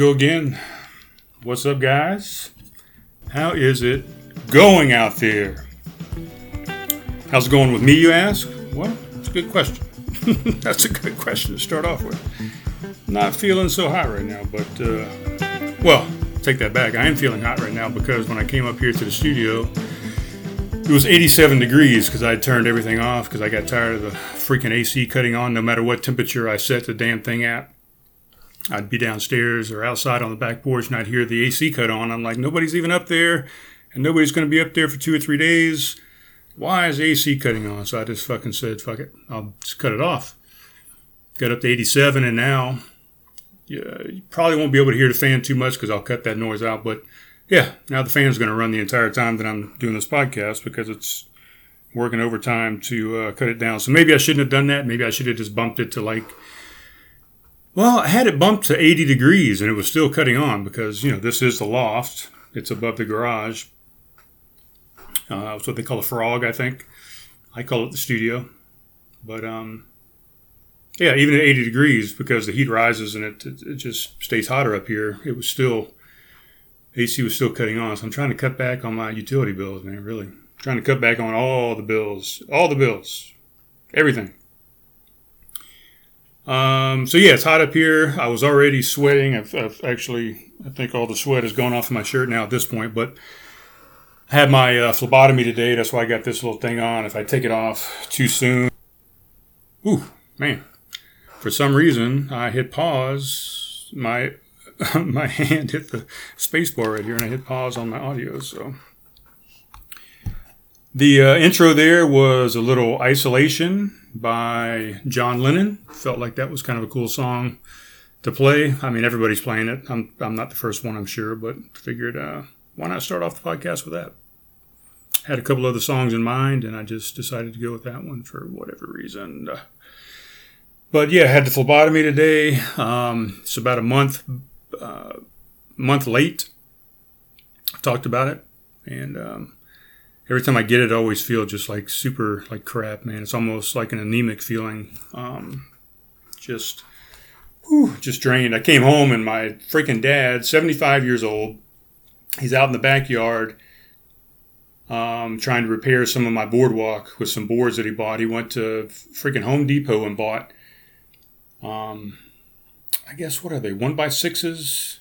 go again. What's up, guys? How is it going out there? How's it going with me, you ask? Well, it's a good question. That's a good question to start off with. Not feeling so hot right now, but, uh, well, take that back. I am feeling hot right now because when I came up here to the studio, it was 87 degrees because I turned everything off because I got tired of the freaking AC cutting on no matter what temperature I set the damn thing at. I'd be downstairs or outside on the back porch and I'd hear the AC cut on. I'm like, nobody's even up there and nobody's going to be up there for two or three days. Why is the AC cutting on? So I just fucking said, fuck it. I'll just cut it off. Got up to 87 and now yeah, you probably won't be able to hear the fan too much because I'll cut that noise out. But yeah, now the fan's going to run the entire time that I'm doing this podcast because it's working overtime to uh, cut it down. So maybe I shouldn't have done that. Maybe I should have just bumped it to like well, I had it bumped to 80 degrees and it was still cutting on because, you know, this is the loft. It's above the garage. Uh, it's what they call a frog, I think. I call it the studio. But, um, yeah, even at 80 degrees, because the heat rises and it, it, it just stays hotter up here, it was still, AC was still cutting on. So I'm trying to cut back on my utility bills, man, really. trying to cut back on all the bills, all the bills, everything. Um, so yeah, it's hot up here. I was already sweating. I've, I've, actually, I think all the sweat has gone off of my shirt now at this point. But I had my uh, phlebotomy today. That's why I got this little thing on. If I take it off too soon, ooh man, for some reason I hit pause. My my hand hit the space bar right here, and I hit pause on my audio. So. The uh, intro there was a little isolation by John Lennon. Felt like that was kind of a cool song to play. I mean, everybody's playing it. I'm, I'm not the first one, I'm sure, but figured uh, why not start off the podcast with that? Had a couple other songs in mind, and I just decided to go with that one for whatever reason. But yeah, had the phlebotomy today. Um, it's about a month uh, month late. I've talked about it, and um, every time I get it, I always feel just like super like crap, man. It's almost like an anemic feeling. Um, just, whew, just drained. I came home and my freaking dad, 75 years old, he's out in the backyard um, trying to repair some of my boardwalk with some boards that he bought. He went to freaking Home Depot and bought, um, I guess, what are they? One by sixes?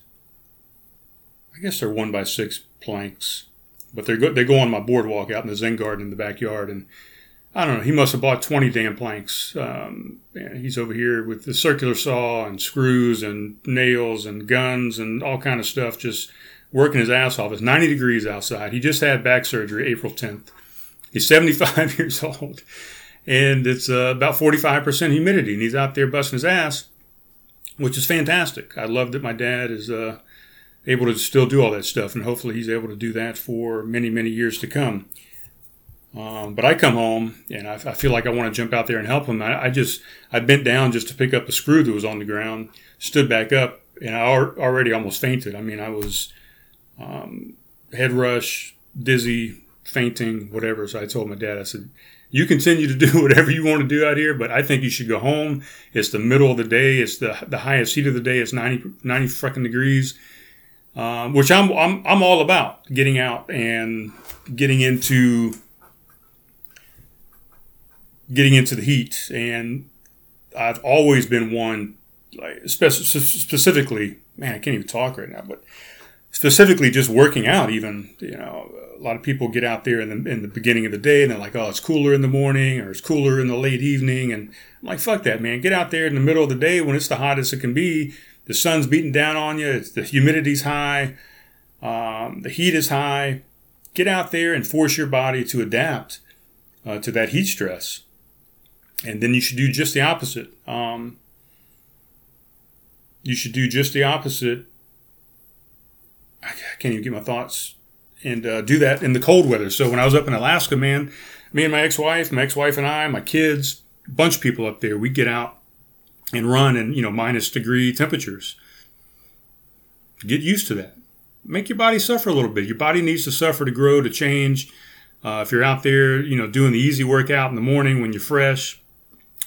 I guess they're one by six planks but they go they go on my boardwalk out in the Zen garden in the backyard, and I don't know. He must have bought twenty damn planks. Um, he's over here with the circular saw and screws and nails and guns and all kind of stuff, just working his ass off. It's ninety degrees outside. He just had back surgery April tenth. He's seventy five years old, and it's uh, about forty five percent humidity, and he's out there busting his ass, which is fantastic. I love that my dad is. Uh, able to still do all that stuff, and hopefully he's able to do that for many, many years to come. Um, but I come home and I, I, feel like I want to jump out there and help him. I, I, just I bent down just to pick up a screw that was on the ground, stood back up, and I already almost fainted. I mean, I was um, head rush, dizzy, fainting, whatever. So I told my dad, I said, "You continue to do whatever you want to do out here, but I think you should go home. It's the middle of the day. It's the the highest heat of the day. It's 90, 90 fucking degrees." Um, which I'm, I'm I'm all about getting out and getting into getting into the heat. And I've always been one, like specifically, man, I can't even talk right now, but specifically just working out. Even you know, a lot of people get out there in the in the beginning of the day and they're like, oh, it's cooler in the morning or it's cooler in the late evening, and I'm like, fuck that, man. Get out there in the middle of the day when it's the hottest it can be. The sun's beating down on you. It's, the humidity's high. Um, the heat is high. Get out there and force your body to adapt uh, to that heat stress. And then you should do just the opposite. Um, you should do just the opposite. I can't even get my thoughts and uh, do that in the cold weather. So when I was up in Alaska, man, me and my ex-wife, my ex-wife and I, my kids, bunch of people up there, we get out and run in you know minus degree temperatures. Get used to that. Make your body suffer a little bit. Your body needs to suffer to grow, to change. Uh, if you're out there, you know, doing the easy workout in the morning when you're fresh,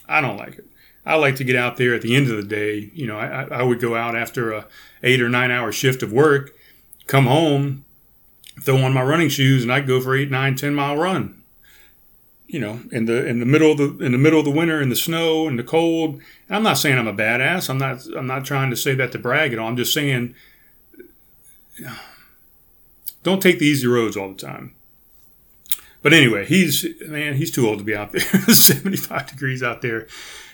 I don't like it. I like to get out there at the end of the day. You know, I, I would go out after a eight or nine hour shift of work, come home, throw on my running shoes, and I'd go for eight, nine, ten mile run. You know, in the in the middle of the in the middle of the winter, in the snow, in the cold. And I'm not saying I'm a badass. I'm not I'm not trying to say that to brag at all. I'm just saying, don't take the easy roads all the time. But anyway, he's man, he's too old to be out there. 75 degrees out there.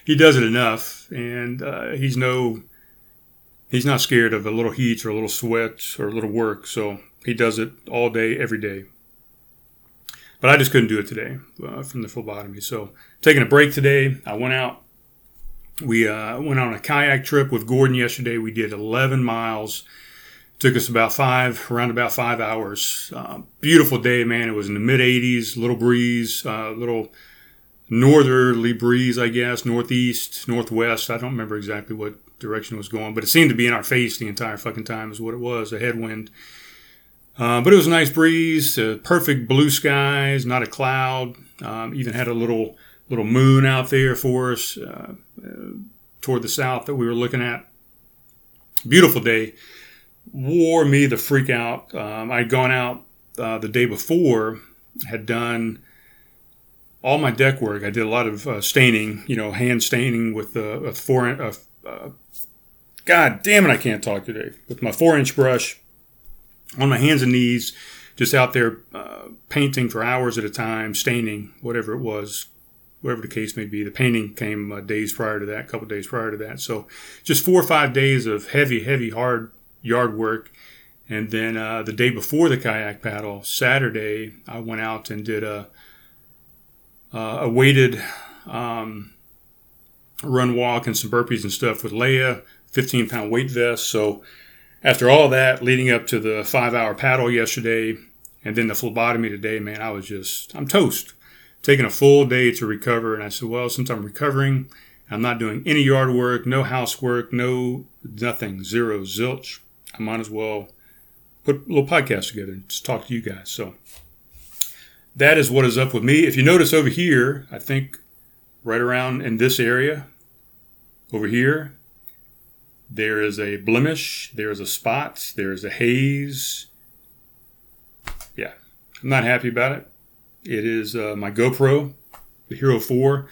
He does it enough, and uh, he's no, he's not scared of a little heat or a little sweat or a little work. So he does it all day, every day. But I just couldn't do it today uh, from the phlebotomy. So taking a break today. I went out. We uh, went on a kayak trip with Gordon yesterday. We did 11 miles Took us about five, around about five hours. Uh, beautiful day, man. It was in the mid 80s, little breeze, uh, little northerly breeze, I guess, northeast, northwest. I don't remember exactly what direction it was going, but it seemed to be in our face the entire fucking time, is what it was, a headwind. Uh, but it was a nice breeze, uh, perfect blue skies, not a cloud. Um, even had a little little moon out there for us uh, uh, toward the south that we were looking at. Beautiful day wore me the freak out. Um, I'd gone out uh, the day before, had done all my deck work. I did a lot of uh, staining, you know, hand staining with a, a four. God damn it, I can't talk today. With my four inch brush on my hands and knees, just out there uh, painting for hours at a time, staining, whatever it was, whatever the case may be. The painting came uh, days prior to that, a couple days prior to that. So just four or five days of heavy, heavy, hard yard work. And then uh, the day before the kayak paddle, Saturday, I went out and did a, uh, a weighted um, run walk and some burpees and stuff with Leia, 15 pound weight vest. So after all that, leading up to the five hour paddle yesterday and then the phlebotomy today, man, I was just, I'm toast. Taking a full day to recover. And I said, well, since I'm recovering, I'm not doing any yard work, no housework, no nothing, zero, zilch. I might as well put a little podcast together and just talk to you guys. So that is what is up with me. If you notice over here, I think right around in this area, over here, there is a blemish, there is a spot, there is a haze. Yeah, I'm not happy about it. It is uh, my GoPro, the Hero 4.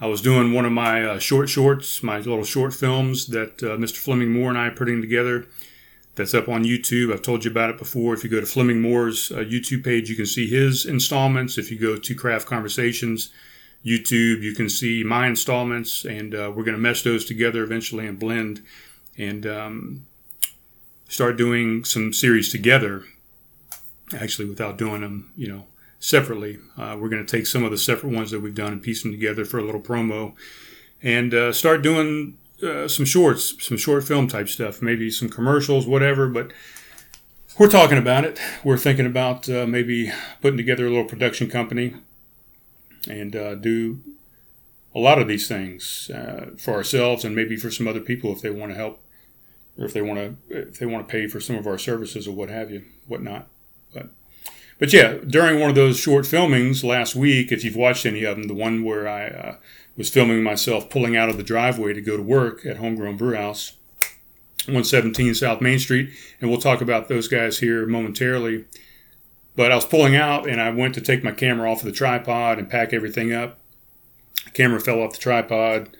I was doing one of my uh, short shorts, my little short films that uh, Mr. Fleming Moore and I are putting together that's up on YouTube. I've told you about it before. If you go to Fleming Moore's uh, YouTube page, you can see his installments. If you go to Craft Conversations YouTube, you can see my installments, and uh, we're going to mesh those together eventually and blend and um, start doing some series together. Actually, without doing them, you know, separately. Uh, we're going to take some of the separate ones that we've done and piece them together for a little promo, and uh, start doing uh, some shorts, some short film type stuff, maybe some commercials, whatever. But we're talking about it. We're thinking about uh, maybe putting together a little production company and uh, do a lot of these things uh, for ourselves and maybe for some other people if they want to help or if they want to if they want to pay for some of our services or what have you, whatnot. But but yeah, during one of those short filmings last week, if you've watched any of them, the one where I uh, was filming myself pulling out of the driveway to go to work at Homegrown Brewhouse, 117 South Main Street, and we'll talk about those guys here momentarily. But I was pulling out and I went to take my camera off of the tripod and pack everything up. The camera fell off the tripod,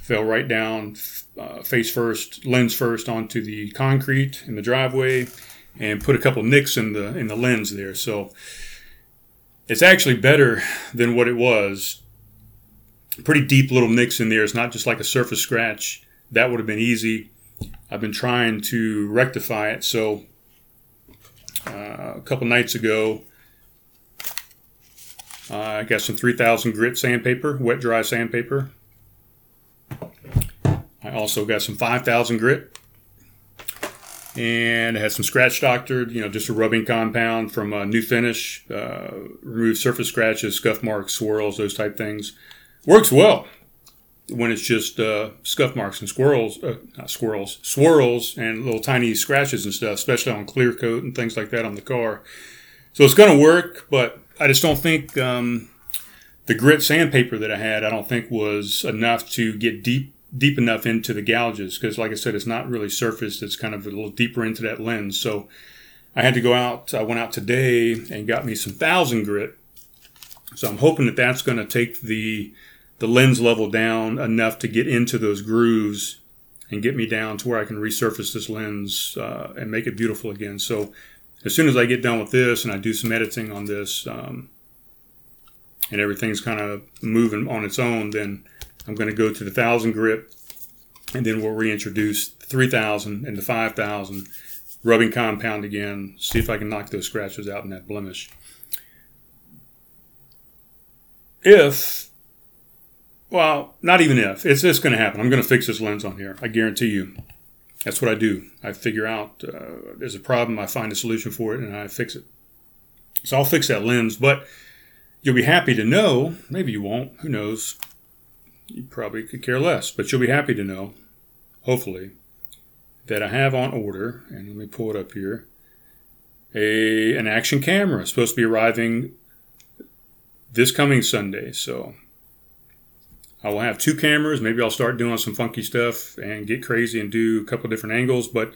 fell right down, uh, face first, lens first onto the concrete in the driveway, and put a couple nicks in the in the lens there. So it's actually better than what it was. Pretty deep little nicks in there. It's not just like a surface scratch. That would have been easy. I've been trying to rectify it. So uh, a couple nights ago, uh, I got some 3000 grit sandpaper, wet dry sandpaper. I also got some 5000 grit and it had some scratch doctored, you know, just a rubbing compound from a Nu Finish, uh, remove surface scratches, scuff marks, swirls, those type things. Works well when it's just uh, scuff marks and squirrels, uh, not squirrels, swirls and little tiny scratches and stuff, especially on clear coat and things like that on the car. So it's going to work, but I just don't think um, the grit sandpaper that I had, I don't think was enough to get deep deep enough into the gouges because, like I said, it's not really surfaced. It's kind of a little deeper into that lens. So I had to go out. I went out today and got me some thousand grit. So I'm hoping that that's going to take the the lens level down enough to get into those grooves and get me down to where I can resurface this lens uh, and make it beautiful again. So as soon as I get done with this and I do some editing on this um, and everything's kind of moving on its own, then I'm going to go to the 1000 grit and then we'll reintroduce 3000 and the 5000 rubbing compound again, see if I can knock those scratches out in that blemish. If, well, not even if, it's just going to happen. I'm going to fix this lens on here. I guarantee you. That's what I do. I figure out uh, there's a problem, I find a solution for it, and I fix it. So I'll fix that lens, but you'll be happy to know, maybe you won't, who knows, you probably could care less, but you'll be happy to know, hopefully, that I have on order, and let me pull it up here, a an action camera supposed to be arriving this coming Sunday. So I will have two cameras. Maybe I'll start doing some funky stuff and get crazy and do a couple different angles. But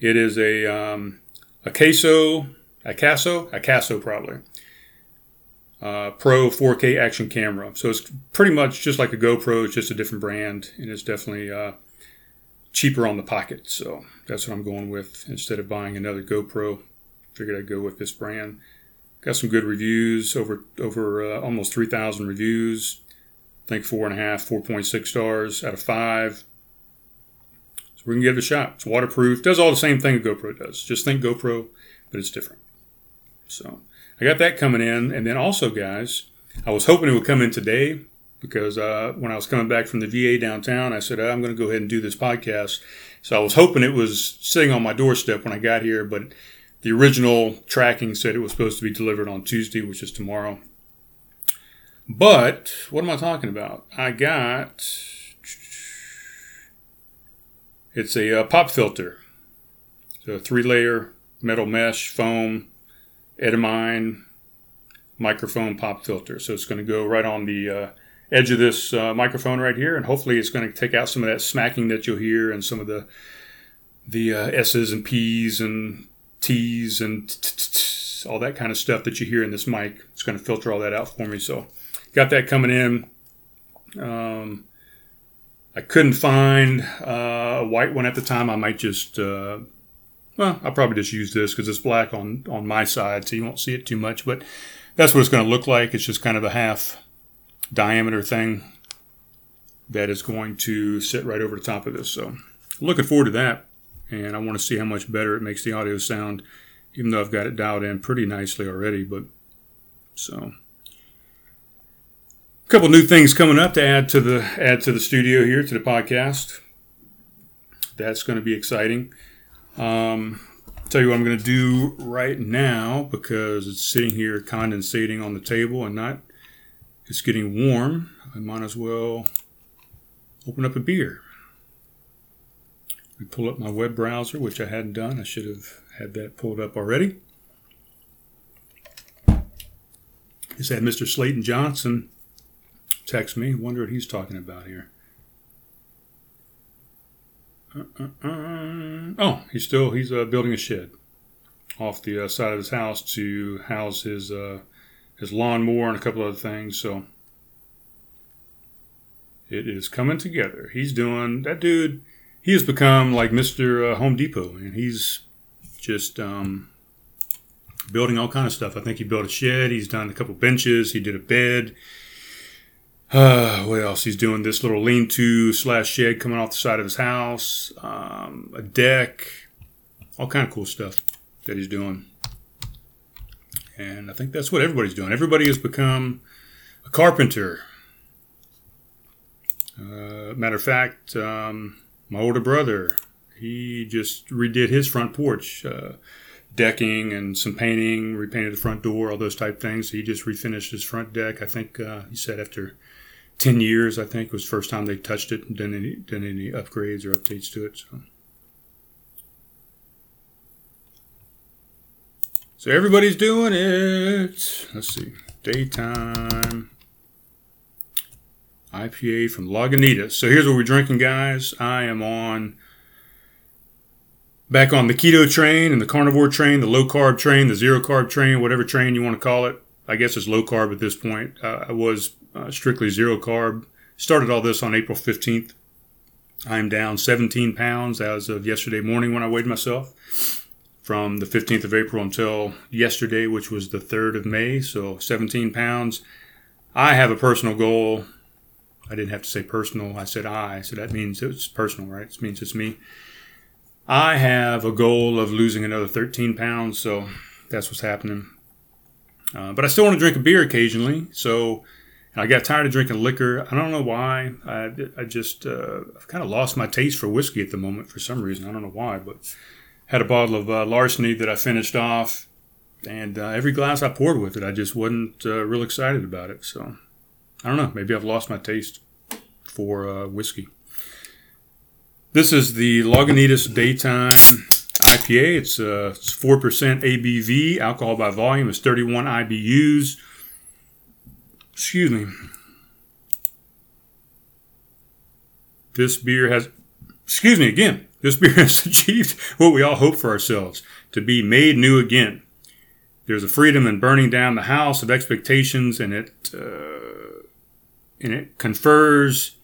it is a um, a Queso, a Caso, a Caso probably. Uh, Pro 4K action camera. So it's pretty much just like a GoPro, it's just a different brand, and it's definitely uh, cheaper on the pocket. So that's what I'm going with instead of buying another GoPro. Figured I'd go with this brand. Got some good reviews, over over uh, almost 3,000 reviews. I think four and a half, 4.6 stars out of five. So we can give it a shot. It's waterproof. Does all the same thing a GoPro does. Just think GoPro, but it's different. So I got that coming in, and then also, guys, I was hoping it would come in today because uh, when I was coming back from the VA downtown, I said I'm going to go ahead and do this podcast. So I was hoping it was sitting on my doorstep when I got here, but the original tracking said it was supposed to be delivered on Tuesday, which is tomorrow. But what am I talking about? I got it's a uh, pop filter, so three layer metal mesh foam Edamine microphone pop filter. So it's going to go right on the uh, edge of this uh, microphone right here, and hopefully it's going to take out some of that smacking that you'll hear and some of the the uh, S's and P's and T's and all that kind of stuff that you hear in this mic. It's going to filter all that out for me. So got that coming in. Um, I couldn't find uh, a white one at the time. I might just uh, well, I'll probably just use this because it's black on, on my side, so you won't see it too much. But that's what it's going to look like. It's just kind of a half diameter thing that is going to sit right over the top of this. So looking forward to that. And I want to see how much better it makes the audio sound, even though I've got it dialed in pretty nicely already. But so a couple new things coming up to add to the add to the studio here to the podcast. That's going to be exciting. Um, tell you what I'm going to do right now because it's sitting here condensating on the table and not, it's getting warm. I might as well open up a beer. I pull up my web browser, which I hadn't done. I should have had that pulled up already. Just had Mr. Slayton Johnson text me. Wonder what he's talking about here. Uh. Oh, he's still he's uh, building a shed off the uh, side of his house to house his uh, his lawnmower and a couple other things. So it is coming together. He's doing that dude. He has become like Mister Home Depot, and he's just um, building all kind of stuff. I think he built a shed. He's done a couple benches. He did a bed. Uh, what else? He's doing this little lean-to slash shed coming off the side of his house. Um, a deck. All kind of cool stuff that he's doing. And I think that's what everybody's doing. Everybody has become a carpenter. Uh, matter of fact, um, my older brother, he just redid his front porch, uh, decking and some painting, repainted the front door, all those type things. He just refinished his front deck. I think uh, he said after ten years, I think was the first time they touched it and done any done any upgrades or updates to it. So. So everybody's doing it. Let's see. Daytime IPA from Lagunitas. So here's what we're drinking, guys. I am on back on the keto train and the carnivore train, the low carb train, the zero carb train, whatever train you want to call it. I guess it's low carb at this point. Uh, I was uh, strictly zero carb. Started all this on April 15th. I'm down 17 pounds as of yesterday morning when I weighed myself from the 15th of April until yesterday, which was the 3rd of May. So 17 pounds. I have a personal goal. I didn't have to say personal. I said I. So that means it's personal, right? It means it's me. I have a goal of losing another 13 pounds. So that's what's happening. Uh, but I still want to drink a beer occasionally. So I got tired of drinking liquor. I don't know why. I, I just, uh, I've kind of lost my taste for whiskey at the moment for some reason. I don't know why, but had a bottle of uh, Larceny that I finished off, and uh, every glass I poured with it, I just wasn't uh, real excited about it. So I don't know. Maybe I've lost my taste for uh, whiskey. This is the Lagunitas Daytime IPA. It's uh, four percent ABV. Alcohol by volume is 31 IBUs. Excuse me. This beer has, excuse me again. This beer has achieved what we all hope for ourselves to be made new again. There's a freedom in burning down the house of expectations, and it uh, and it confers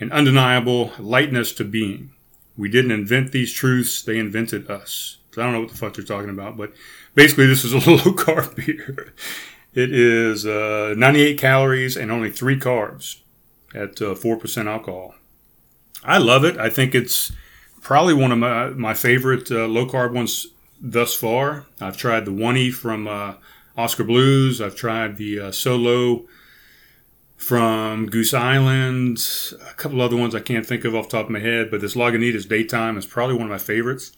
an undeniable lightness to being. We didn't invent these truths; they invented us. I don't know what the fuck they're talking about, but basically, this is a low carb beer. It is uh, 98 calories and only three carbs at uh, 4% alcohol. I love it. I think it's probably one of my, my favorite uh, low carb ones thus far. I've tried the one E from uh, Oskar Blues. I've tried the uh, So-Lo from Goose Island. A couple other ones I can't think of off top of my head, but this Lagunitas Daytime is probably one of my favorites.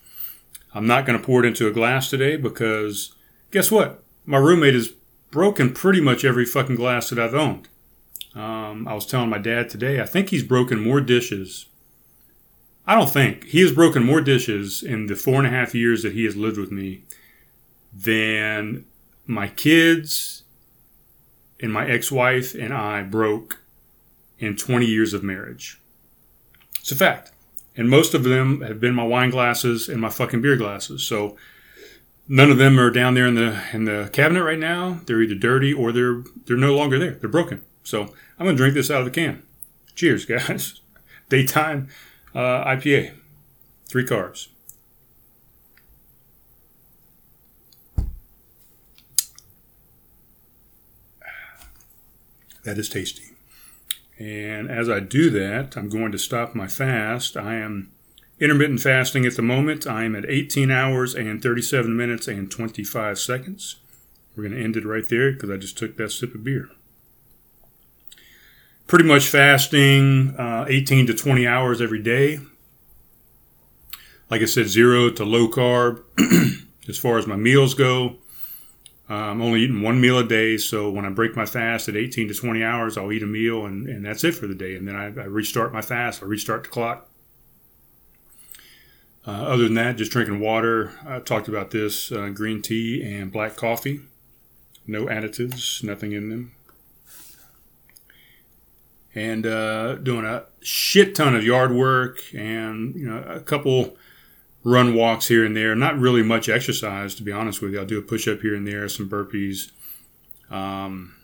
I'm not going to pour it into a glass today because guess what? My roommate has broken pretty much every fucking glass that I've owned. Um, I was telling my dad today, I think he's broken more dishes. I don't think. He has broken more dishes in the four and a half years that he has lived with me than my kids and my ex wife and I broke in 20 years of marriage. It's a fact. And most of them have been my wine glasses and my fucking beer glasses. So none of them are down there in the in the cabinet right now. They're either dirty or they're they're no longer there. They're broken. So I'm gonna drink this out of the can. Cheers, guys. Daytime uh, IPA, three carbs. That is tasty. And as I do that, I'm going to stop my fast. I am intermittent fasting at the moment. I am at 18 hours and 37 minutes and 25 seconds. We're going to end it right there because I just took that sip of beer. Pretty much fasting uh, 18 to 20 hours every day. Like I said, zero to low carb. as far as my meals go, I'm only eating one meal a day, so when I break my fast at 18 to 20 hours, I'll eat a meal, and, and that's it for the day. And then I, I restart my fast, I restart the clock. Uh, other than that, just drinking water. I talked about this uh, green tea and black coffee. No additives, nothing in them. And uh, doing a shit ton of yard work and you know a couple run walks here and there. Not really much exercise, to be honest with you. I'll do a push up here and there, some burpees. Um,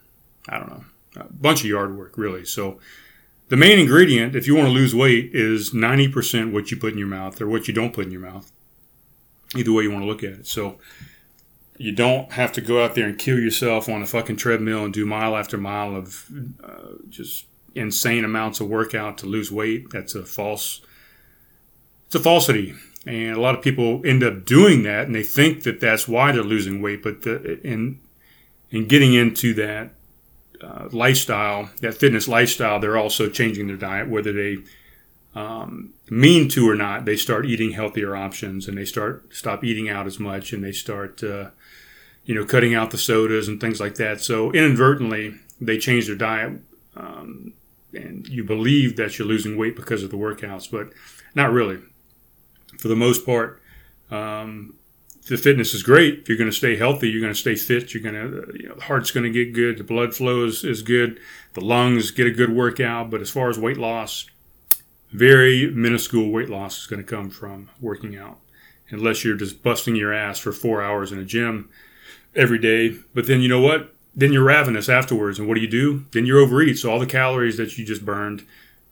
I don't know, a bunch of yard work, really. So, the main ingredient, if you want to lose weight, is 90% what you put in your mouth or what you don't put in your mouth. Either way you want to look at it. So you don't have to go out there and kill yourself on a fucking treadmill and do mile after mile of uh, just insane amounts of workout to lose weight. That's a false. It's a falsity, and a lot of people end up doing that, and they think that that's why they're losing weight. But the, in in getting into that uh, lifestyle, that fitness lifestyle, they're also changing their diet, whether they um, mean to or not. They start eating healthier options, and they start stop eating out as much, and they start uh, you know, cutting out the sodas and things like that. So inadvertently, they change their diet, um, and you believe that you're losing weight because of the workouts, but not really. For the most part, um, the fitness is great. If you're going to stay healthy, you're going to stay fit. You're going to, you know, the heart's going to get good. The blood flow is, is good. The lungs get a good workout. But as far as weight loss, very minuscule weight loss is going to come from working out, unless you're just busting your ass for four hours in a gym every day. But then you know what? Then you're ravenous afterwards. And what do you do? Then you overeat. So all the calories that you just burned,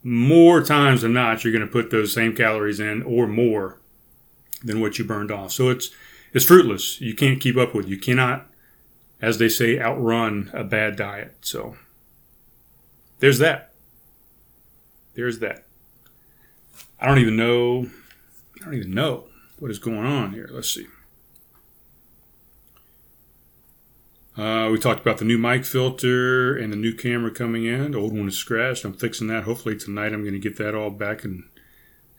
more times than not, you're going to put those same calories in or more than what you burned off. So it's it's fruitless. You can't keep up with. You cannot, as they say, outrun a bad diet. So there's that. There's that. I don't even know. I don't even know what is going on here. Let's see. Uh, we talked about the new mic filter and the new camera coming in. The old one is scratched. I'm fixing that. Hopefully tonight I'm going to get that all back in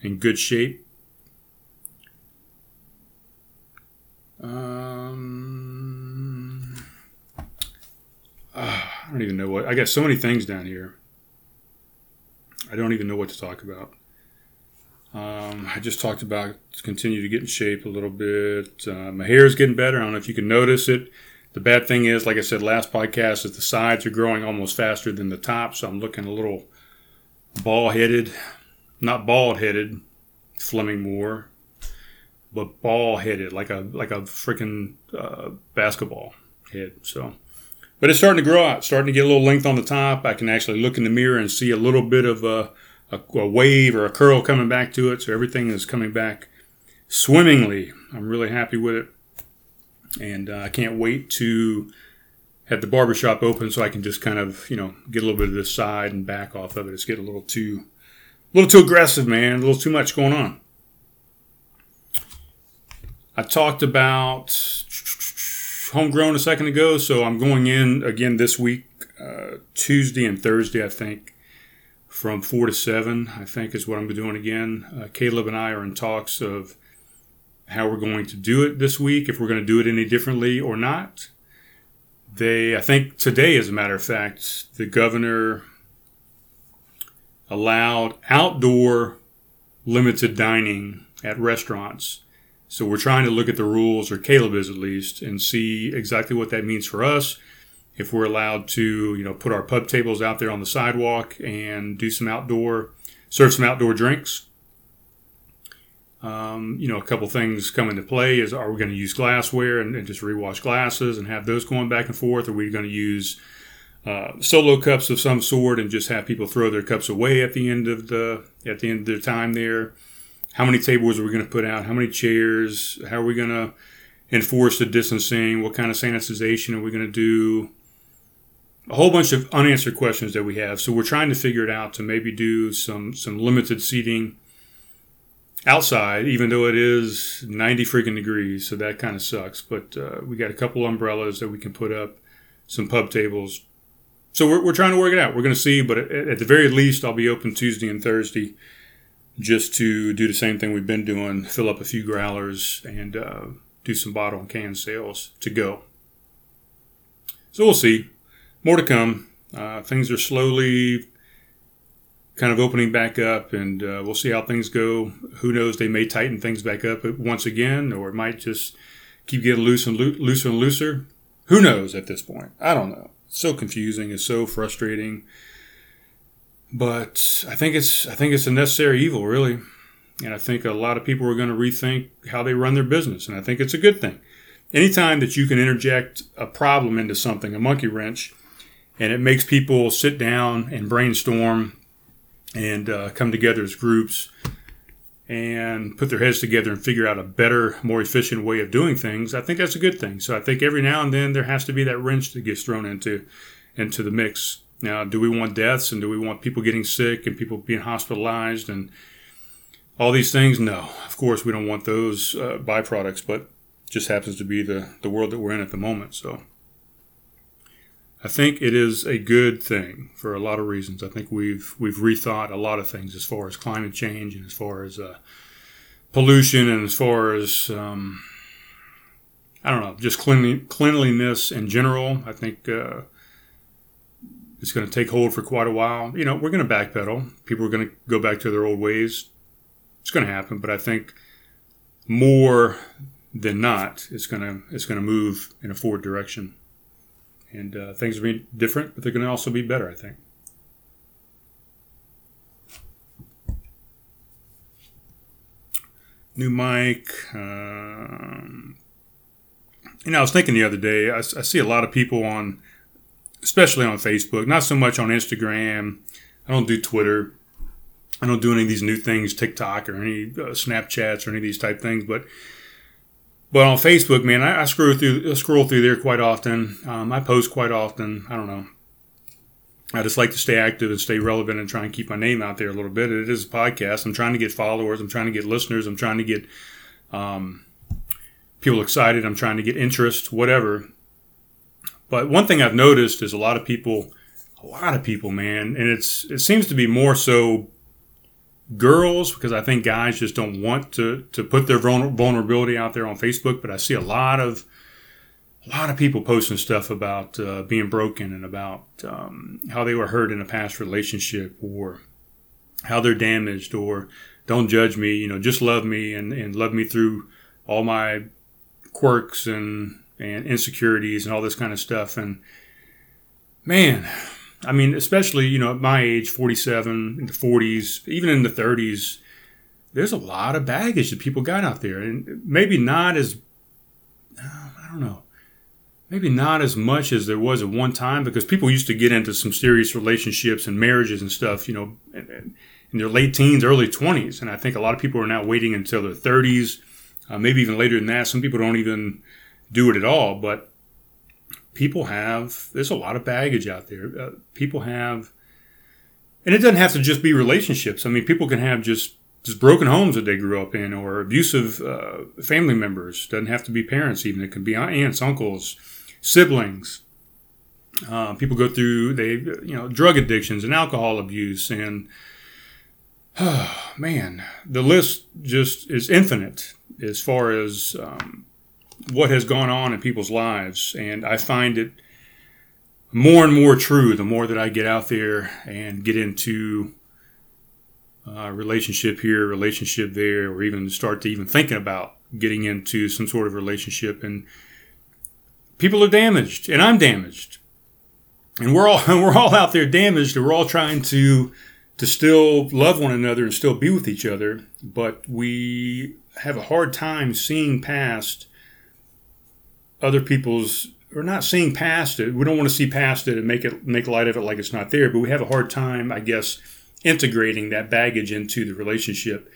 in good shape. Um, uh, I don't even know what. I got so many things down here. I don't even know what to talk about. Um, I just talked about continue to get in shape a little bit. Uh, my hair is getting better. I don't know if you can notice it. The bad thing is, like I said last podcast, is the sides are growing almost faster than the top, so I'm looking a little ball headed, not bald headed, Fleming Moore, but ball headed, like a like a freaking uh, basketball head. So, but it's starting to grow out, starting to get a little length on the top. I can actually look in the mirror and see a little bit of a, a, a wave or a curl coming back to it. So everything is coming back swimmingly. I'm really happy with it and uh, I can't wait to have the barbershop open so I can just kind of you know get a little bit of this side and back off of it. It's getting a little too, a little too aggressive, man. A little too much going on. I talked about homegrown a second ago, so I'm going in again this week, uh, Tuesday and Thursday, I think, from four to seven. I think is what I'm doing again. Uh, Caleb and I are in talks of how we're going to do it this week, if we're going to do it any differently or not. They, I think today, as a matter of fact, the governor allowed outdoor limited dining at restaurants. So we're trying to look at the rules, or Caleb is at least, and see exactly what that means for us. If we're allowed to, you know, put our pub tables out there on the sidewalk and do some outdoor, serve some outdoor drinks, um, you know, a couple things come into play is are we going to use glassware and, and, just rewash glasses and have those going back and forth? Are we going to use uh, solo cups of some sort and just have people throw their cups away at the end of the at the end of their time there? How many tables are we going to put out? How many chairs? How are we going to enforce the distancing? What kind of sanitization are we going to do? A whole bunch of unanswered questions that we have. So we're trying to figure it out to maybe do some some limited seating outside, even though it is 90 freaking degrees. So that kind of sucks. But uh, we got a couple umbrellas that we can put up, some pub tables. So we're, we're trying to work it out. We're going to see. But at, at, the very least, I'll be open Tuesday and Thursday just to do the same thing we've been doing fill up a few growlers and uh, do some bottle and can sales to go. So we'll see. More to come. Uh, things are slowly kind of opening back up, and uh, we'll see how things go. Who knows? They may tighten things back up once again, or it might just keep getting loose and lo- looser and looser. Who knows at this point? I don't know. It's so confusing. It's so frustrating. But I think it's I think it's a necessary evil, really. And I think a lot of people are going to rethink how they run their business, and I think it's a good thing. Anytime that you can interject a problem into something, a monkey wrench, and it makes people sit down and brainstorm and uh, come together as groups and put their heads together and figure out a better, more efficient way of doing things, I think that's a good thing. So I think every now and then there has to be that wrench that gets thrown into into the mix. Now, do we want deaths and do we want people getting sick and people being hospitalized and all these things? No, of course we don't want those uh, byproducts, but just happens to be the, the world that we're in at the moment. So I think it is a good thing for a lot of reasons. I think we've we've rethought a lot of things as far as climate change and as far as uh, pollution and as far as um, I don't know, just cleanliness in general. I think uh, it's going to take hold for quite a while. You know, we're going to backpedal. People are going to go back to their old ways. It's going to happen, but I think more than not, it's going to it's going to move in a forward direction and uh, things will be different, but they're going to also be better, I think. New mic. Um, you know, I was thinking the other day, I, I, see a lot of people on, especially on Facebook, not so much on Instagram. I don't do Twitter. I don't do any of these new things, TikTok or any uh, Snapchats or any of these type things, but but on Facebook, man, I, I scroll through I scroll through there quite often. Um, I post quite often. I don't know. I just like to stay active and stay relevant and try and keep my name out there a little bit. It is a podcast. I'm trying to get followers. I'm trying to get listeners. I'm trying to get um, people excited. I'm trying to get interest, whatever. But one thing I've noticed is a lot of people, a lot of people, man, and it's it seems to be more so girls because I think guys just don't want to to put their vulnerability out there on Facebook. But I see a lot of a lot of people posting stuff about uh, being broken and about um, how they were hurt in a past relationship or how they're damaged or don't judge me, you know, just love me and, and love me through all my quirks and and insecurities and all this kind of stuff. And man, I mean, especially, you know, at my age, 47, in the 40s, even in the 30s, there's a lot of baggage that people got out there. And maybe not as, I don't know, maybe not as much as there was at one time because people used to get into some serious relationships and marriages and stuff, you know, in, their late teens, early 20s. And I think a lot of people are now waiting until their 30s, uh, maybe even later than that. Some people don't even do it at all. But people have there's a lot of baggage out there. Uh, people have, and it doesn't have to just be relationships. I mean, people can have just just broken homes that they grew up in, or abusive uh, family members. Doesn't have to be parents. Even it can be aunts, uncles, siblings. Uh, people go through they you know drug addictions and alcohol abuse and oh, man the list just is infinite as far as um, what has gone on in people's lives. And I find it more and more true the more that I get out there and get into a relationship here, relationship there, or even start to even thinking about getting into some sort of relationship. And people are damaged, and I'm damaged. And we're all we're all out there damaged, and we're all trying to to still love one another and still be with each other, but we have a hard time seeing past other people's or not seeing past it. We don't want to see past it and make it make light of it like it's not there, but we have a hard time, I guess, integrating that baggage into the relationship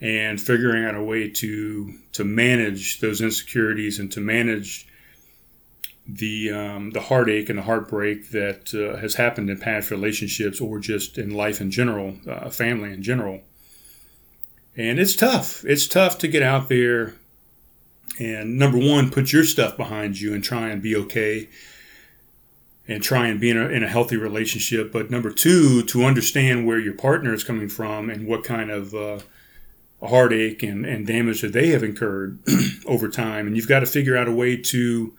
and figuring out a way to to manage those insecurities and to manage the um, the heartache and the heartbreak that uh, has happened in past relationships or just in life in general, uh, family in general. And it's tough. It's tough to get out there and number one, put your stuff behind you and try and be okay and try and be in a, in a healthy relationship. But number two, to understand where your partner is coming from and what kind of uh, heartache and, and damage that they have incurred over time. And you've got to figure out a way to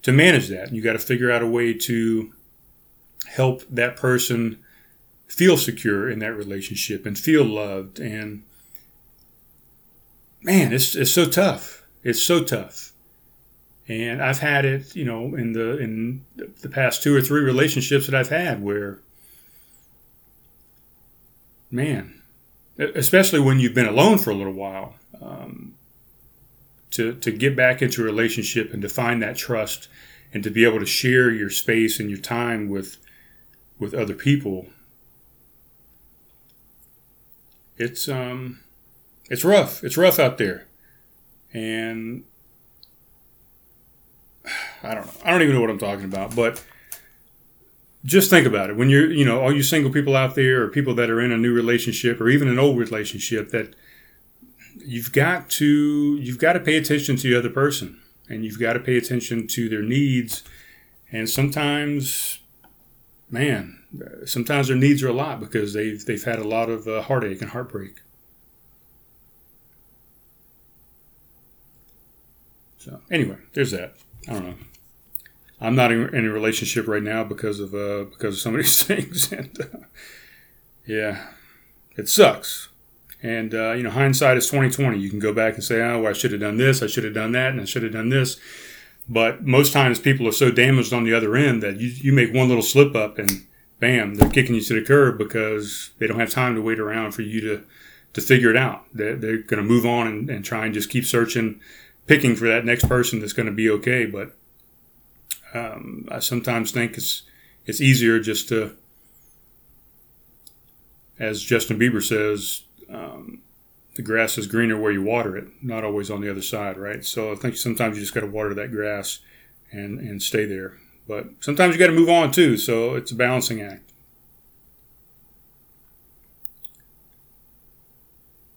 to manage that. you've got to figure out a way to help that person feel secure in that relationship and feel loved. And man, it's, it's so tough it's so tough. And I've had it, you know, in the in the past two or three relationships that I've had where man, especially when you've been alone for a little while, um, to to get back into a relationship and to find that trust and to be able to share your space and your time with with other people. It's um it's rough. It's rough out there, and I don't know. I don't even know what I'm talking about, but just think about it. When you're, you know, all you single people out there, or people that are in a new relationship, or even an old relationship, that you've got to you've got to pay attention to the other person, and you've got to pay attention to their needs, and sometimes, man, sometimes their needs are a lot because they've they've had a lot of uh, heartache and heartbreak. So anyway, there's that. I don't know. I'm not in, in a relationship right now because of uh, because of some of these things, and uh, yeah, it sucks. And uh, you know, hindsight is 2020. You can go back and say, "Oh, well, I should have done this. I should have done that, and I should have done this." But most times, people are so damaged on the other end that you, you make one little slip up, and bam, they're kicking you to the curb because they don't have time to wait around for you to to figure it out. They're, they're going to move on and, and try and just keep searching, picking for that next person that's going to be okay. But um, I sometimes think it's it's easier just to, as Justin Bieber says, um, the grass is greener where you water it, not always on the other side, right? So I think sometimes you just got to water that grass and and stay there. But sometimes you got to move on too. So it's a balancing act.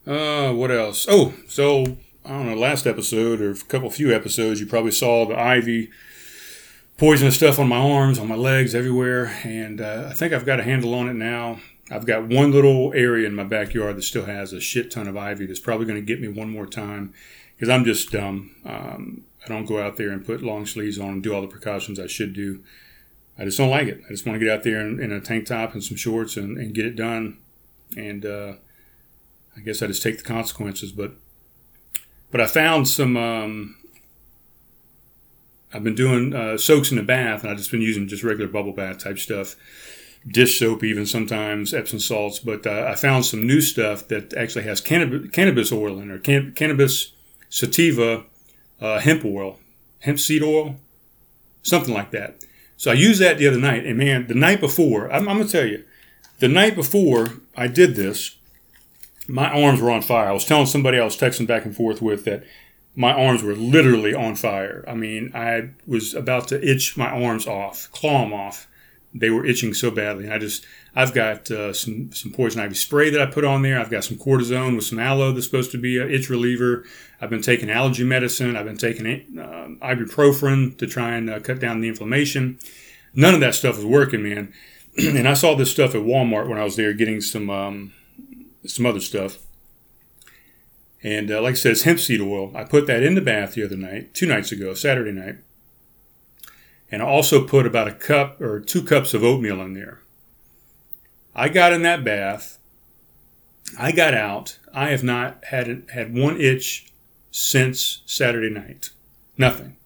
Uh, what else? Oh, so I don't know. Last episode or a couple few episodes, you probably saw the ivy poisonous stuff on my arms, on my legs, everywhere. And uh, I think I've got a handle on it now. I've got one little area in my backyard that still has a shit ton of ivy that's probably going to get me one more time because I'm just dumb. Um, I don't go out there and put long sleeves on and do all the precautions I should do. I just don't like it. I just want to get out there in, in a tank top and some shorts and, and get it done. And uh, I guess I just take the consequences. But but I found some um, I've been doing uh, soaks in the bath, and I've just been using just regular bubble bath type stuff, dish soap even sometimes, Epsom salts. But uh, I found some new stuff that actually has cannab- cannabis oil in it, can- cannabis sativa uh, hemp oil, hemp seed oil, something like that. So I used that the other night, and man, the night before, I'm, I'm gonna tell you, the night before I did this, my arms were on fire. I was telling somebody I was texting back and forth with that my arms were literally on fire. I mean, I was about to itch my arms off, claw them off. They were itching so badly. And I just, I've got uh, some, some poison ivy spray that I put on there. I've got some cortisone with some aloe that's supposed to be an itch reliever. I've been taking allergy medicine. I've been taking uh, ibuprofen to try and uh, cut down the inflammation. None of that stuff was working, man. and I saw this stuff at Walmart when I was there getting some, um, some other stuff and uh, like I said, it's hemp seed oil. I put that in the bath the other night, two nights ago, Saturday night. And I also put about a cup or two cups of oatmeal in there. I got in that bath. I got out. I have not had had one itch since Saturday night. Nothing.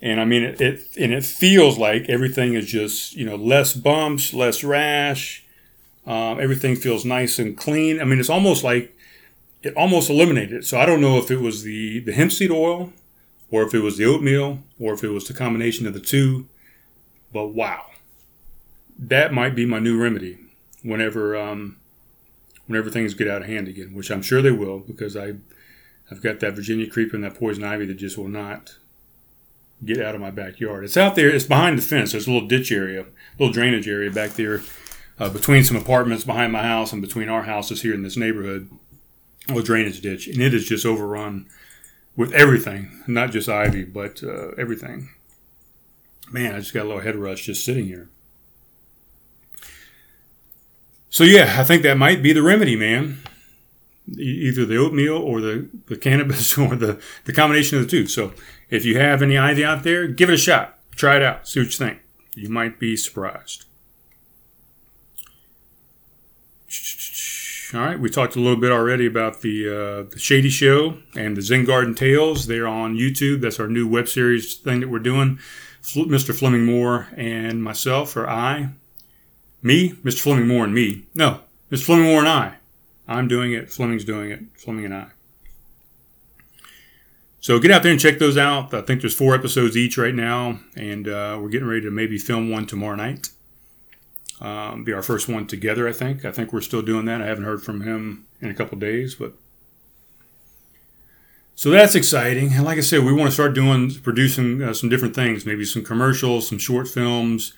And I mean, it, it and it feels like everything is just you know less bumps, less rash. Um, everything feels nice and clean. I mean, it's almost like it almost eliminated it. So I don't know if it was the, the hemp seed oil or if it was the oatmeal or if it was the combination of the two. But wow, that might be my new remedy whenever um, whenever things get out of hand again, which I'm sure they will because I I've got that Virginia creeper and that poison ivy that just will not get out of my backyard. It's out there. It's behind the fence. There's a little ditch area, little drainage area back there uh, between some apartments behind my house and between our houses here in this neighborhood a drainage ditch, and it is just overrun with everything, not just ivy, but uh, everything. Man, I just got a little head rush just sitting here. So yeah, I think that might be the remedy, man. Either the oatmeal or the, the cannabis or the, the combination of the two. So if you have any ivy out there, give it a shot. Try it out. See what you think. You might be surprised. All right, we talked a little bit already about the, uh, the Shady Show and the Zen Garden Tales. They're on YouTube. That's our new web series thing that we're doing. Mr. Fleming Moore and myself, or I, me, Mr. Fleming Moore and me. No, Mr. Fleming Moore and I. I'm doing it. Fleming's doing it. Fleming and I. So get out there and check those out. I think there's four episodes each right now, and uh, we're getting ready to maybe film one tomorrow night um, be our first one together. I think. I think we're still doing that. I haven't heard from him in a couple days, but So that's exciting. And like I said, we want to start doing, producing uh, some different things, maybe some commercials, some short films,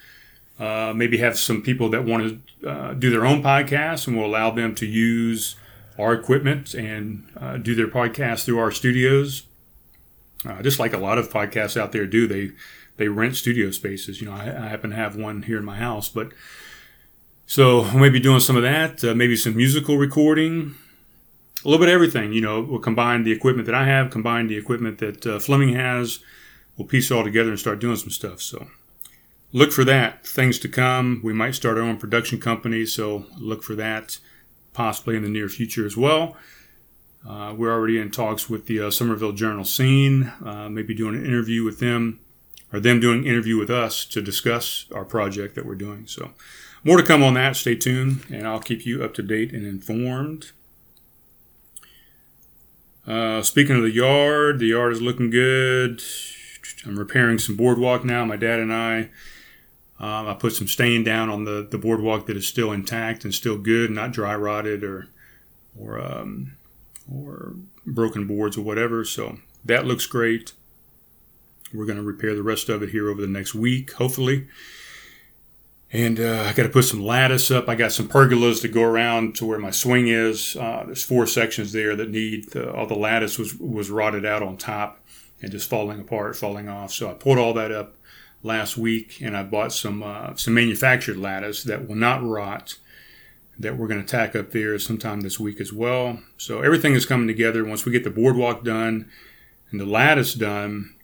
uh, maybe have some people that want to uh, do their own podcasts and we'll allow them to use our equipment and uh, do their podcast through our studios. Uh, just like a lot of podcasts out there do, they they rent studio spaces. You know, I, I happen to have one here in my house, but so maybe doing some of that, uh, maybe some musical recording, a little bit of everything. You know, we'll combine the equipment that I have, combine the equipment that uh, Fleming has. We'll piece it all together and start doing some stuff. So look for that. Things to come. We might start our own production company, so look for that possibly in the near future as well. Uh, we're already in talks with the uh, Summerville Journal scene, uh, maybe doing an interview with them, or them doing an interview with us to discuss our project that we're doing. So, more to come on that. Stay tuned, and I'll keep you up to date and informed. Uh, speaking of the yard, the yard is looking good. I'm repairing some boardwalk now. My dad and I. Um, I put some stain down on the, the boardwalk that is still intact and still good, not dry rotted or or um, or broken boards or whatever. So that looks great. We're going to repair the rest of it here over the next week, hopefully. And uh, I got to put some lattice up. I got some pergolas to go around to where my swing is. Uh, there's four sections there that need uh, all the lattice was was rotted out on top and just falling apart, falling off. So I pulled all that up last week, and I bought some uh, some manufactured lattice that will not rot. That we're going to tack up there sometime this week as well. So everything is coming together. Once we get the boardwalk done and the lattice done,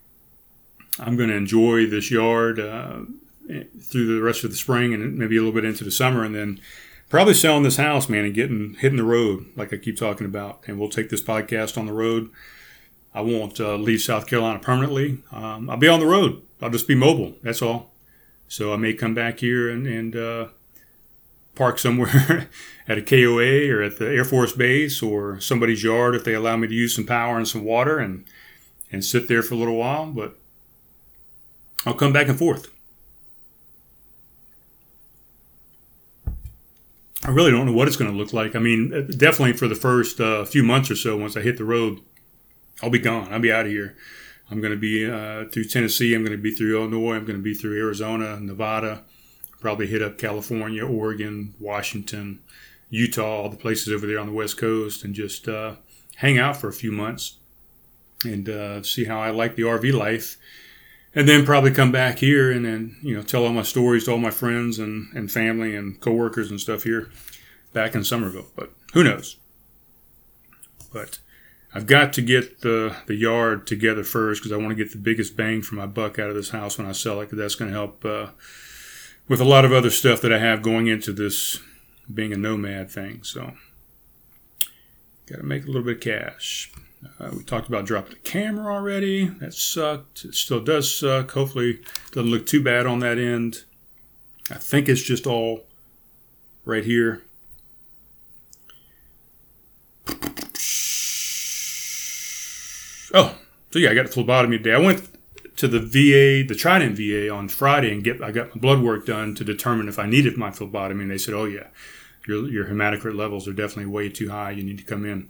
I'm going to enjoy this yard uh, through the rest of the spring and maybe a little bit into the summer, and then probably selling this house, man, and getting hitting the road like I keep talking about. And we'll take this podcast on the road. I won't uh, leave South Carolina permanently. Um, I'll be on the road. I'll just be mobile. That's all. So I may come back here and, and uh, park somewhere at a KOA or at the Air Force Base or somebody's yard if they allow me to use some power and some water and and sit there for a little while. But I'll come back and forth. I really don't know what it's going to look like. I mean, definitely for the first uh, few months or so, once I hit the road, I'll be gone. I'll be out of here. I'm going to be uh, through Tennessee. I'm going to be through Illinois. I'm going to be through Arizona, Nevada, probably hit up California, Oregon, Washington, Utah, all the places over there on the West Coast, and just uh, hang out for a few months and uh, see how I like the RV life. And then probably come back here and then, you know, tell all my stories to all my friends and, and family and coworkers and stuff here back in Summerville. But who knows? But I've got to get the, the yard together first because I want to get the biggest bang for my buck out of this house when I sell it because that's going to help uh, with a lot of other stuff that I have going into this being a nomad thing. So, got to make a little bit of cash. Uh, we talked about dropping the camera already. That sucked. It still does suck. Hopefully, doesn't look too bad on that end. I think it's just all right here. Oh, so yeah, I got the phlebotomy today. I went to the VA, the Trident VA, on Friday and get I got my blood work done to determine if I needed my phlebotomy. And they said, "Oh yeah, your your hematocrit levels are definitely way too high. You need to come in.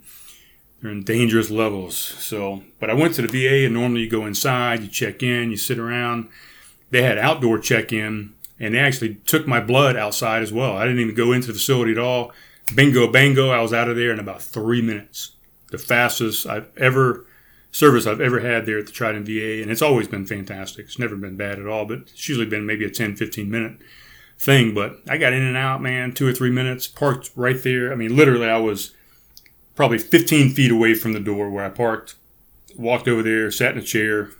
They're in dangerous levels." So, but I went to the VA, and normally you go inside, you check in, you sit around. They had outdoor check-in, and they actually took my blood outside as well. I didn't even go into the facility at all. Bingo, bango! I was out of there in about three minutes. The fastest I've ever service I've ever had there at the Trident VA, and it's always been fantastic. It's never been bad at all, but it's usually been maybe a 10, 15 minute thing. But I got in and out, man, two or three minutes, parked right there. I mean, literally, I was probably 15 feet away from the door where I parked, walked over there, sat in a chair.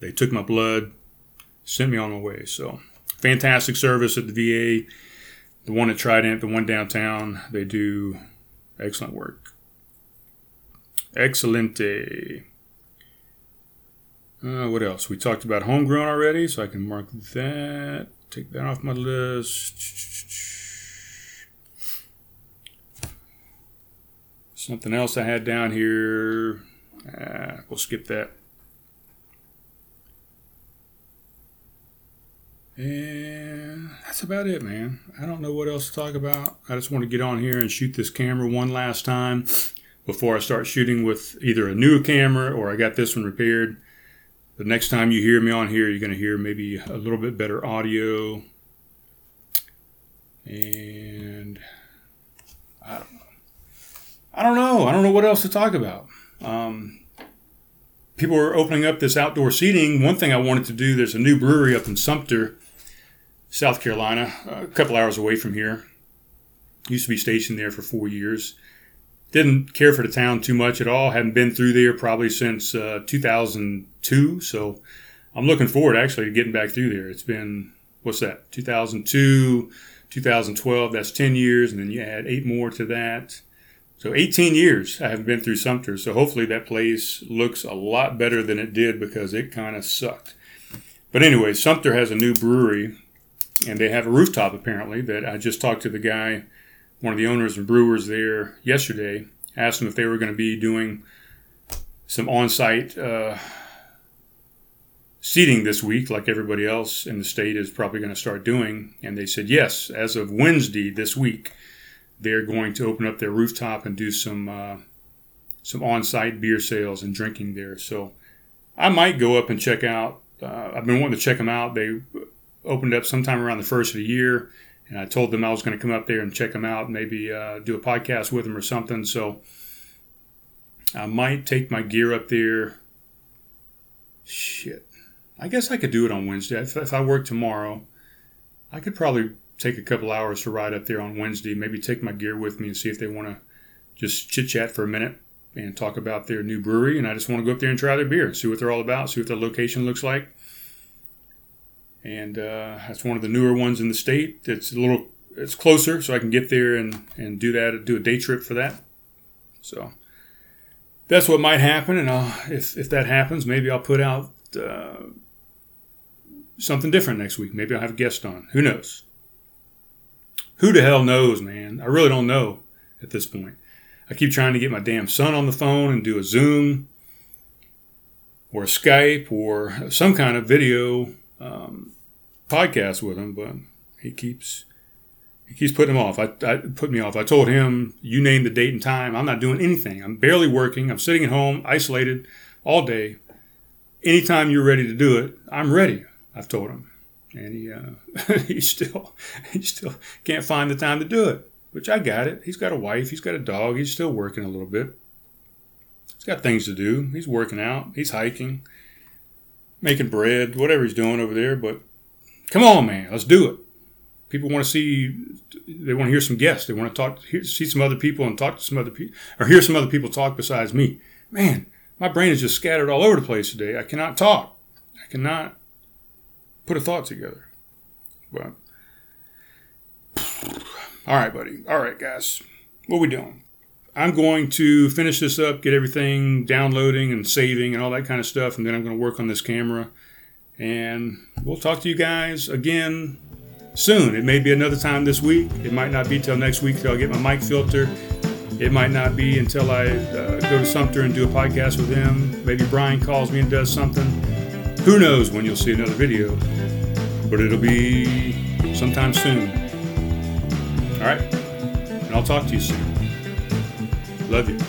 They took my blood, sent me on my way. So, fantastic service at the VA. The one at Trident, the one downtown, they do excellent work. Excelente. Uh, what else? We talked about homegrown already, so I can mark that. Take that off my list. Something else I had down here. Uh, we'll skip that. And that's about it, man. I don't know what else to talk about. I just want to get on here and shoot this camera one last time before I start shooting with either a new camera or I got this one repaired. The next time you hear me on here, you're going to hear maybe a little bit better audio. And I don't know. I don't know. I don't know what else to talk about. Um, people are opening up this outdoor seating. One thing I wanted to do, there's a new brewery up in Sumter, South Carolina, a couple hours away from here. Used to be stationed there for four years. Didn't care for the town too much at all. Hadn't been through there probably since uh, 2002. So I'm looking forward actually to getting back through there. It's been, what's that, 2002, 2012, that's 10 years. And then you add eight more to that. So 18 years I haven't been through Sumter. So hopefully that place looks a lot better than it did because it kind of sucked. But anyway, Sumter has a new brewery and they have a rooftop apparently that I just talked to the guy one of the owners and brewers there yesterday. Asked him if they were going to be doing some on-site uh, seating this week, like everybody else in the state is probably going to start doing. And they said yes, as of Wednesday this week, they're going to open up their rooftop and do some uh, some on-site beer sales and drinking there. So I might go up and check out. Uh, I've been wanting to check them out. They opened up sometime around the first of the year and I told them I was going to come up there and check them out, maybe uh, do a podcast with them or something. So I might take my gear up there. Shit, I guess I could do it on Wednesday if, if I work tomorrow. I could probably take a couple hours to ride up there on Wednesday. Maybe take my gear with me and see if they want to just chit chat for a minute and talk about their new brewery. And I just want to go up there and try their beer, see what they're all about, see what their location looks like and uh, that's one of the newer ones in the state. It's a little, it's closer, so I can get there and and do that, do a day trip for that. So that's what might happen, and I'll, if if that happens, maybe I'll put out uh, something different next week. Maybe I'll have a guest on. Who knows? Who the hell knows, man? I really don't know at this point. I keep trying to get my damn son on the phone and do a Zoom or a Skype or some kind of video um, podcast with him, but he keeps he keeps putting him off. I, I put me off. I told him, "You name the date and time. I'm not doing anything. I'm barely working. I'm sitting at home, isolated, all day. Anytime you're ready to do it, I'm ready." I've told him, and he uh, he still he still can't find the time to do it. Which I got it. He's got a wife. He's got a dog. He's still working a little bit. He's got things to do. He's working out. He's hiking making bread, whatever he's doing over there. But come on, man, let's do it. People want to see, they want to hear some guests. They want to talk, see some other people and talk to some other people, or hear some other people talk besides me. Man, my brain is just scattered all over the place today. I cannot talk. I cannot put a thought together. But, all right, buddy. All right, guys. What we doing? I'm going to finish this up, get everything downloading and saving and all that kind of stuff, and then I'm going to work on this camera. And we'll talk to you guys again soon. It may be another time this week. It might not be till next week till I get my mic filter. It might not be until I uh, go to Sumter and do a podcast with him. Maybe Brian calls me and does something. Who knows when you'll see another video, but it'll be sometime soon. All right, and I'll talk to you soon. Love you.